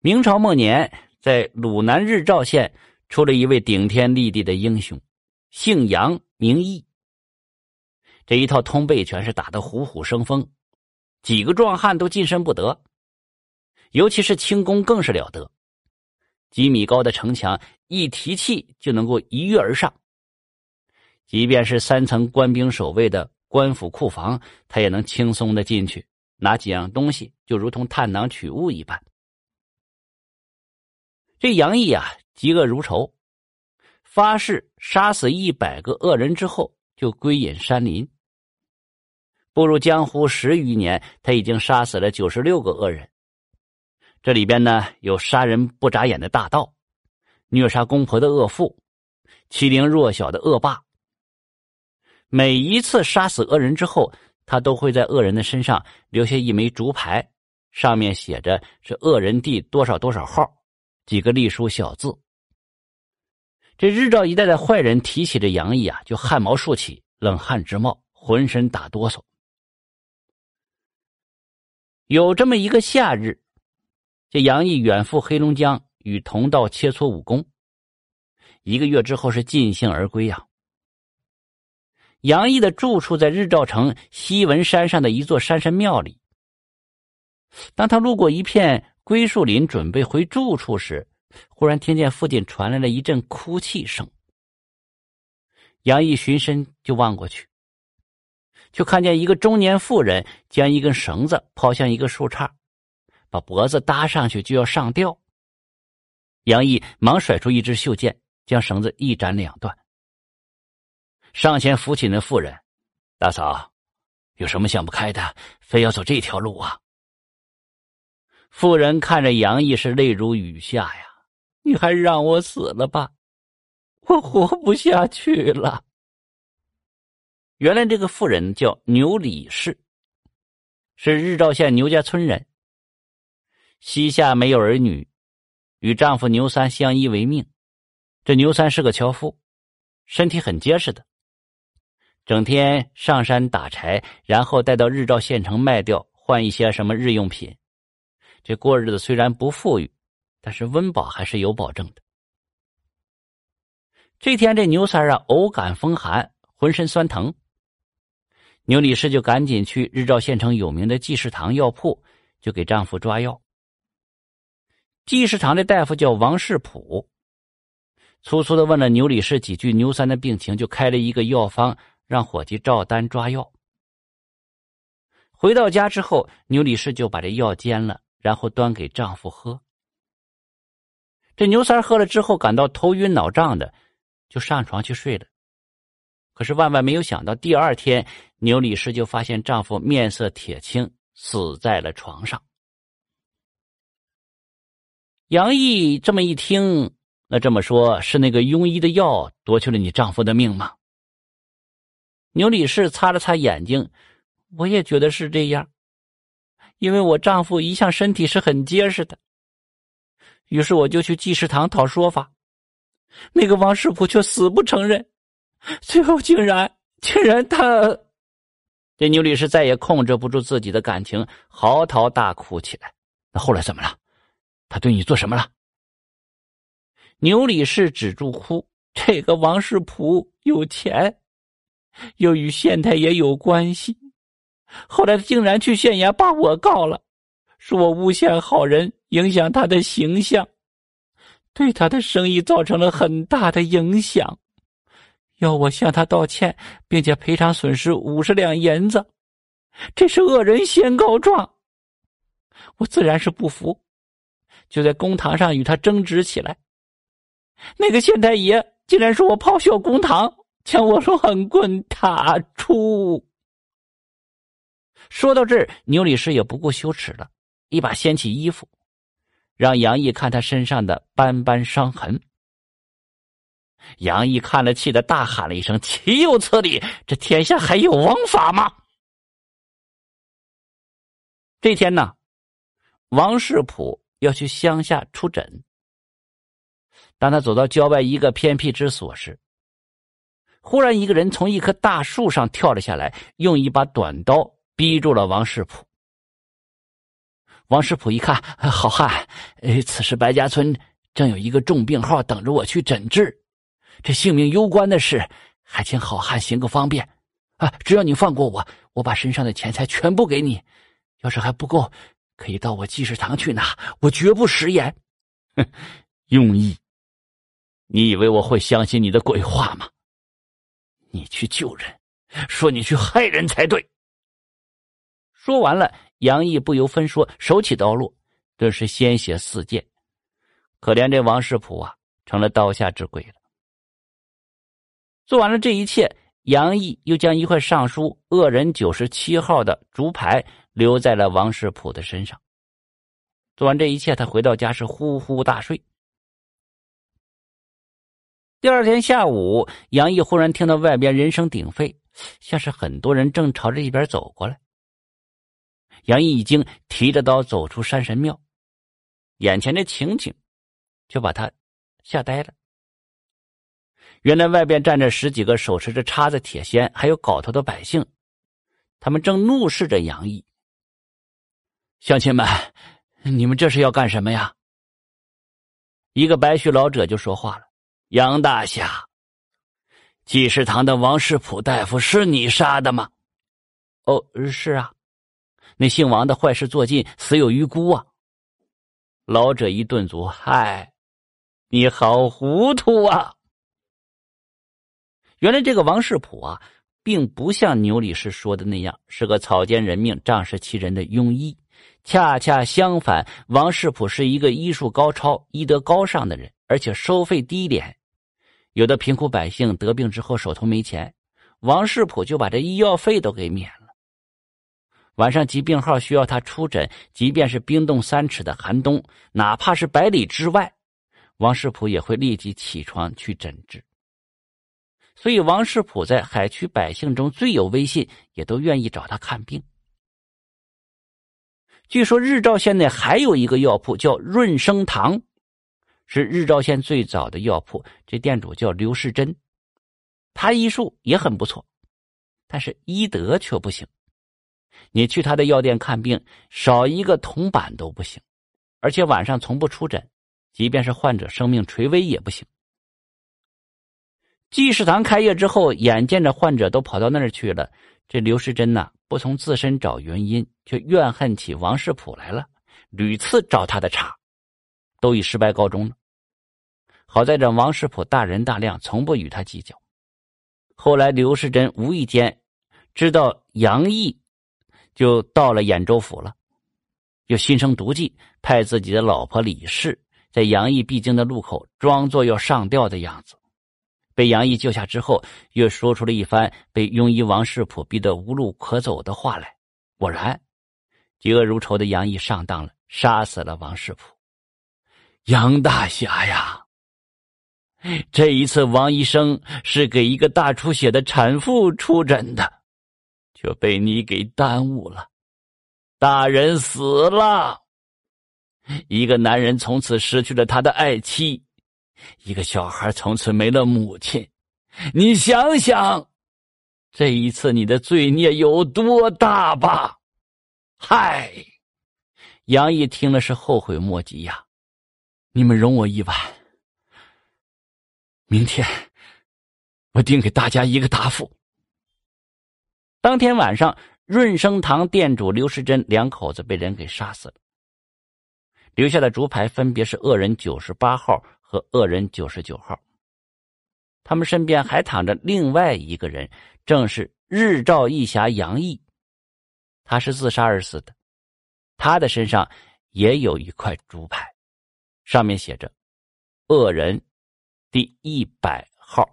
明朝末年，在鲁南日照县出了一位顶天立地的英雄，姓杨名义。这一套通背拳是打得虎虎生风，几个壮汉都近身不得，尤其是轻功更是了得。几米高的城墙一提气就能够一跃而上，即便是三层官兵守卫的官府库房，他也能轻松的进去，拿几样东西就如同探囊取物一般。这杨毅啊，嫉恶如仇，发誓杀死一百个恶人之后就归隐山林。步入江湖十余年，他已经杀死了九十六个恶人。这里边呢，有杀人不眨眼的大盗，虐杀公婆的恶妇，欺凌弱小的恶霸。每一次杀死恶人之后，他都会在恶人的身上留下一枚竹牌，上面写着是恶人第多少多少号。几个隶书小字，这日照一带的坏人提起这杨毅啊，就汗毛竖起，冷汗直冒，浑身打哆嗦。有这么一个夏日，这杨毅远赴黑龙江与同道切磋武功，一个月之后是尽兴而归呀。杨毅的住处在日照城西文山上的一座山神庙里。当他路过一片。归树林准备回住处时，忽然听见附近传来了一阵哭泣声。杨毅循声就望过去，就看见一个中年妇人将一根绳子抛向一个树杈，把脖子搭上去就要上吊。杨毅忙甩出一支袖剑，将绳子一斩两断。上前扶起那妇人：“大嫂，有什么想不开的，非要走这条路啊？”妇人看着杨毅是泪如雨下呀，你还让我死了吧，我活不下去了。原来这个妇人叫牛李氏，是日照县牛家村人。膝下没有儿女，与丈夫牛三相依为命。这牛三是个樵夫，身体很结实的，整天上山打柴，然后带到日照县城卖掉，换一些什么日用品。这过日子虽然不富裕，但是温饱还是有保证的。这天，这牛三啊，偶感风寒，浑身酸疼。牛李氏就赶紧去日照县城有名的济世堂药铺，就给丈夫抓药。济世堂的大夫叫王世普，粗粗的问了牛李氏几句牛三的病情，就开了一个药方，让伙计照单抓药。回到家之后，牛李氏就把这药煎了。然后端给丈夫喝。这牛三喝了之后，感到头晕脑胀的，就上床去睡了。可是万万没有想到，第二天牛李氏就发现丈夫面色铁青，死在了床上。杨毅这么一听，那这么说，是那个庸医的药夺去了你丈夫的命吗？牛李氏擦了擦眼睛，我也觉得是这样。因为我丈夫一向身体是很结实的，于是我就去济世堂讨说法，那个王世普却死不承认，最后竟然竟然他，这牛律师再也控制不住自己的感情，嚎啕大哭起来。那后来怎么了？他对你做什么了？牛李氏止住哭，这个王世普有钱，又与县太爷有关系。后来他竟然去县衙把我告了，说我诬陷好人，影响他的形象，对他的生意造成了很大的影响，要我向他道歉，并且赔偿损失五十两银子。这是恶人先告状，我自然是不服，就在公堂上与他争执起来。那个县太爷竟然说我咆哮公堂，将我乱棍打出。说到这儿，牛理事也不顾羞耻了，一把掀起衣服，让杨毅看他身上的斑斑伤痕。杨毅看了，气得大喊了一声：“岂有此理！这天下还有王法吗？”这天呢，王世普要去乡下出诊。当他走到郊外一个偏僻之所时，忽然一个人从一棵大树上跳了下来，用一把短刀。逼住了王世普。王世普一看，好汉，哎，此时白家村正有一个重病号等着我去诊治，这性命攸关的事，还请好汉行个方便。啊，只要你放过我，我把身上的钱财全部给你。要是还不够，可以到我济世堂去拿，我绝不食言。哼，用意，你以为我会相信你的鬼话吗？你去救人，说你去害人才对。说完了，杨毅不由分说，手起刀落，顿时鲜血四溅。可怜这王世普啊，成了刀下之鬼了。做完了这一切。杨毅又将一块上书“恶人九十七号”的竹牌留在了王世普的身上。做完这一切，他回到家是呼呼大睡。第二天下午，杨毅忽然听到外边人声鼎沸，像是很多人正朝着一边走过来。杨毅已经提着刀走出山神庙，眼前的情景就把他吓呆了。原来外边站着十几个手持着叉子、铁锨还有镐头的百姓，他们正怒视着杨毅。乡亲们，你们这是要干什么呀？一个白须老者就说话了：“杨大侠，济世堂的王世普大夫是你杀的吗？”“哦，是啊，那姓王的坏事做尽，死有余辜啊。”老者一顿足：“嗨，你好糊涂啊！”原来这个王世普啊，并不像牛理事说的那样是个草菅人命、仗势欺人的庸医。恰恰相反，王世普是一个医术高超、医德高尚的人，而且收费低廉。有的贫苦百姓得病之后手头没钱，王世普就把这医药费都给免了。晚上疾病号需要他出诊，即便是冰冻三尺的寒冬，哪怕是百里之外，王世普也会立即起床去诊治。所以，王世普在海区百姓中最有威信，也都愿意找他看病。据说日照县内还有一个药铺叫润生堂，是日照县最早的药铺。这店主叫刘世珍，他医术也很不错，但是医德却不行。你去他的药店看病，少一个铜板都不行，而且晚上从不出诊，即便是患者生命垂危也不行。济世堂开业之后，眼见着患者都跑到那儿去了，这刘世珍呐，不从自身找原因，却怨恨起王世普来了，屡次找他的茬，都以失败告终了。好在这王世普大人大量，从不与他计较。后来刘世珍无意间知道杨毅就到了兖州府了，又心生毒计，派自己的老婆李氏在杨毅必经的路口装作要上吊的样子。被杨毅救下之后，又说出了一番被庸医王世普逼得无路可走的话来。果然，嫉恶如仇的杨毅上当了，杀死了王世普。杨大侠呀，这一次王医生是给一个大出血的产妇出诊的，却被你给耽误了。大人死了，一个男人从此失去了他的爱妻。一个小孩从此没了母亲，你想想，这一次你的罪孽有多大吧？嗨，杨毅听了是后悔莫及呀！你们容我一晚，明天我定给大家一个答复。当天晚上，润生堂店主刘世珍两口子被人给杀死了，留下的竹牌分别是恶人九十八号。和恶人九十九号，他们身边还躺着另外一个人，正是日照义侠杨毅，他是自杀而死的，他的身上也有一块竹牌，上面写着“恶人第一百号”。